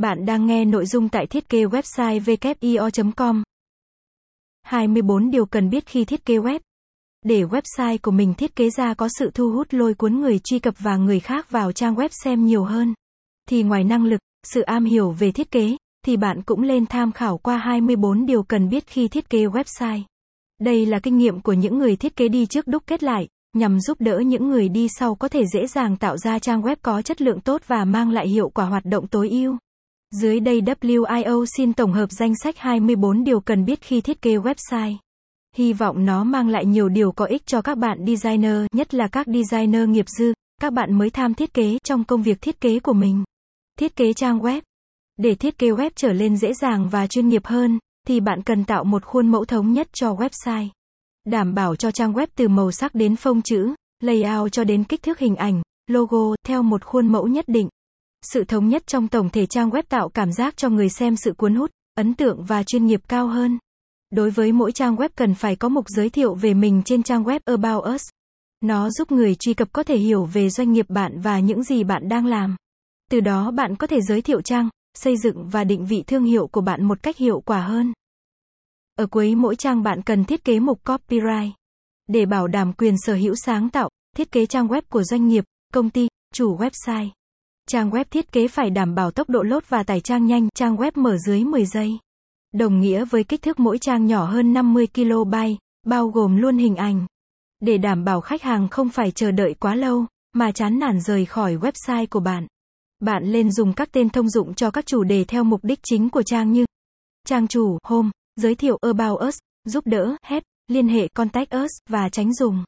Bạn đang nghe nội dung tại thiết kế website wio.com. 24 điều cần biết khi thiết kế web. Để website của mình thiết kế ra có sự thu hút lôi cuốn người truy cập và người khác vào trang web xem nhiều hơn. Thì ngoài năng lực, sự am hiểu về thiết kế, thì bạn cũng lên tham khảo qua 24 điều cần biết khi thiết kế website. Đây là kinh nghiệm của những người thiết kế đi trước đúc kết lại, nhằm giúp đỡ những người đi sau có thể dễ dàng tạo ra trang web có chất lượng tốt và mang lại hiệu quả hoạt động tối ưu. Dưới đây WIO xin tổng hợp danh sách 24 điều cần biết khi thiết kế website. Hy vọng nó mang lại nhiều điều có ích cho các bạn designer, nhất là các designer nghiệp dư, các bạn mới tham thiết kế trong công việc thiết kế của mình. Thiết kế trang web. Để thiết kế web trở lên dễ dàng và chuyên nghiệp hơn, thì bạn cần tạo một khuôn mẫu thống nhất cho website. Đảm bảo cho trang web từ màu sắc đến phông chữ, layout cho đến kích thước hình ảnh, logo, theo một khuôn mẫu nhất định. Sự thống nhất trong tổng thể trang web tạo cảm giác cho người xem sự cuốn hút, ấn tượng và chuyên nghiệp cao hơn. Đối với mỗi trang web cần phải có mục giới thiệu về mình trên trang web About Us. Nó giúp người truy cập có thể hiểu về doanh nghiệp bạn và những gì bạn đang làm. Từ đó bạn có thể giới thiệu trang, xây dựng và định vị thương hiệu của bạn một cách hiệu quả hơn. Ở cuối mỗi trang bạn cần thiết kế mục copyright. Để bảo đảm quyền sở hữu sáng tạo, thiết kế trang web của doanh nghiệp, công ty, chủ website. Trang web thiết kế phải đảm bảo tốc độ lốt và tải trang nhanh, trang web mở dưới 10 giây. Đồng nghĩa với kích thước mỗi trang nhỏ hơn 50 KB, bao gồm luôn hình ảnh. Để đảm bảo khách hàng không phải chờ đợi quá lâu, mà chán nản rời khỏi website của bạn. Bạn lên dùng các tên thông dụng cho các chủ đề theo mục đích chính của trang như trang chủ, home, giới thiệu about us, giúp đỡ, help, liên hệ contact us và tránh dùng